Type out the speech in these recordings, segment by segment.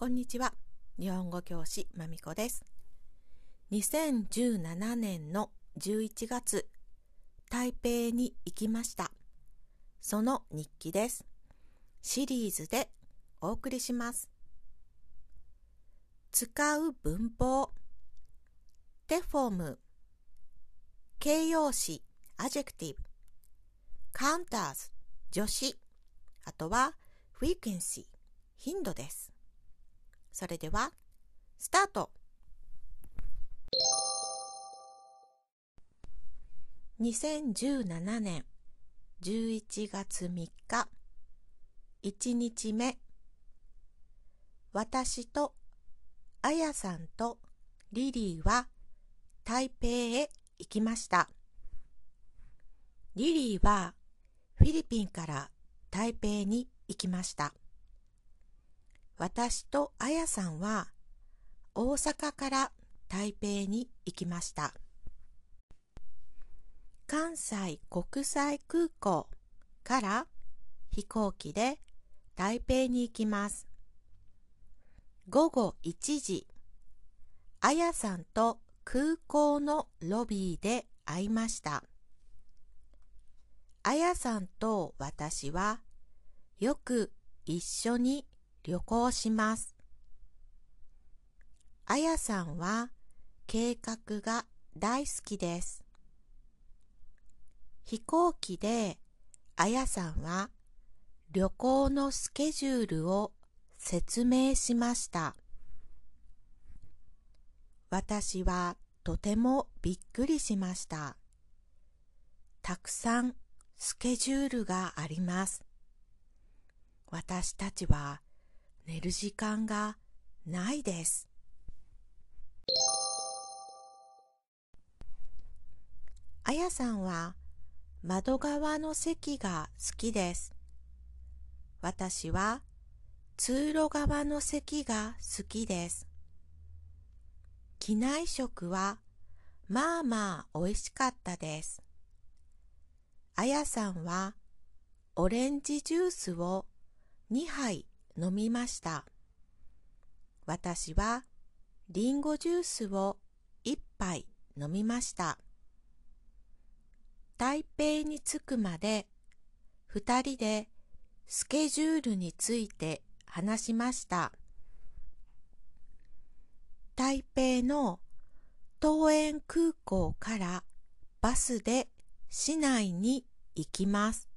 こんにちは。日本語教師まみこです。2017年の11月、台北に行きました。その日記です。シリーズでお送りします。使う文法、て form、形容詞、 adjective、counters、助詞、あとはフィークエンシー、頻度です。それでは、スタート。2017年11月3日1日目私とあやさんとリリーは台北へ行きました。リリーはフィリピンから台北に行きました。私とあやさんは大阪から台北に行きました。関西国際空港から飛行機で台北に行きます。午後1時、あやさんと空港のロビーで会いました。あやさんと私はよく一緒に旅行します。あやさんは計画が大好きです。飛行機であやさんは旅行のスケジュールを説明しました。私はとてもびっくりしました。たくさんスケジュールがあります。私たちは寝る時間がないです。あやさんは窓側の席が好きです。私は通路側の席が好きです。機内食はまあまあ美味しかったです。あやさんはオレンジジュースを2杯飲みました。私はリンゴジュースを一杯飲みました。台北に着くまで二人でスケジュールについて話しました。台北の桃園空港からバスで市内に行きます。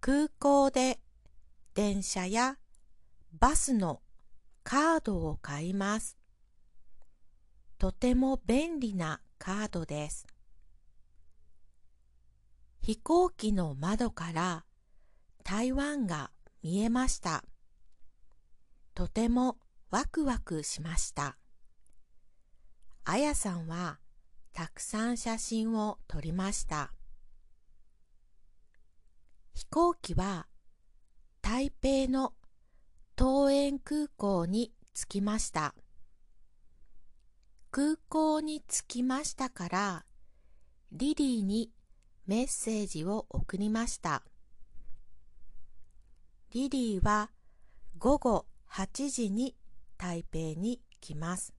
空港で電車やバスのカードを買います。とても便利なカードです。飛行機の窓から台湾が見えました。とてもワクワクしました。あやさんはたくさん写真を撮りました。飛行機は台北の桃園空港に着きました。空港に着きましたから、リリーにメッセージを送りました。リリーは午後8時に台北に来ます。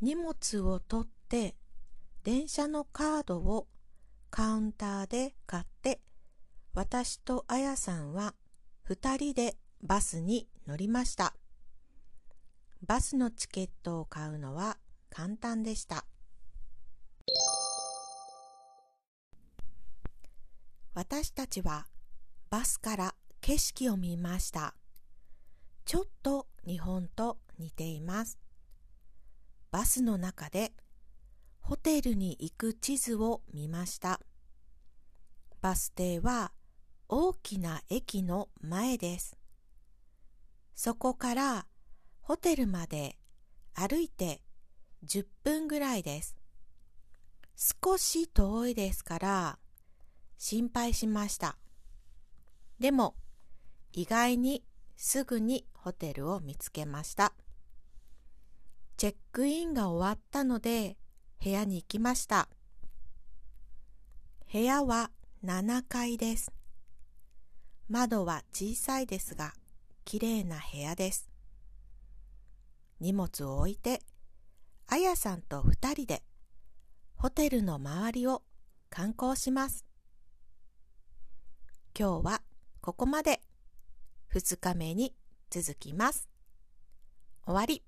荷物を取って電車のカードをカウンターで買って私とあやさんは2人でバスに乗りました。バスのチケットを買うのは簡単でした。私たちはバスから景色を見ました。ちょっと日本と似ています。バスの中でホテルに行く地図を見ました。バス停は大きな駅の前です。そこからホテルまで歩いて10分ぐらいです。少し遠いですから心配しました。でも意外にすぐにホテルを見つけました。チェックインが終わったので部屋に行きました。部屋は7階です。窓は小さいですが、きれいな部屋です。荷物を置いて、あやさんと二人でホテルの周りを観光します。今日はここまで。二日目に続きます。終わり。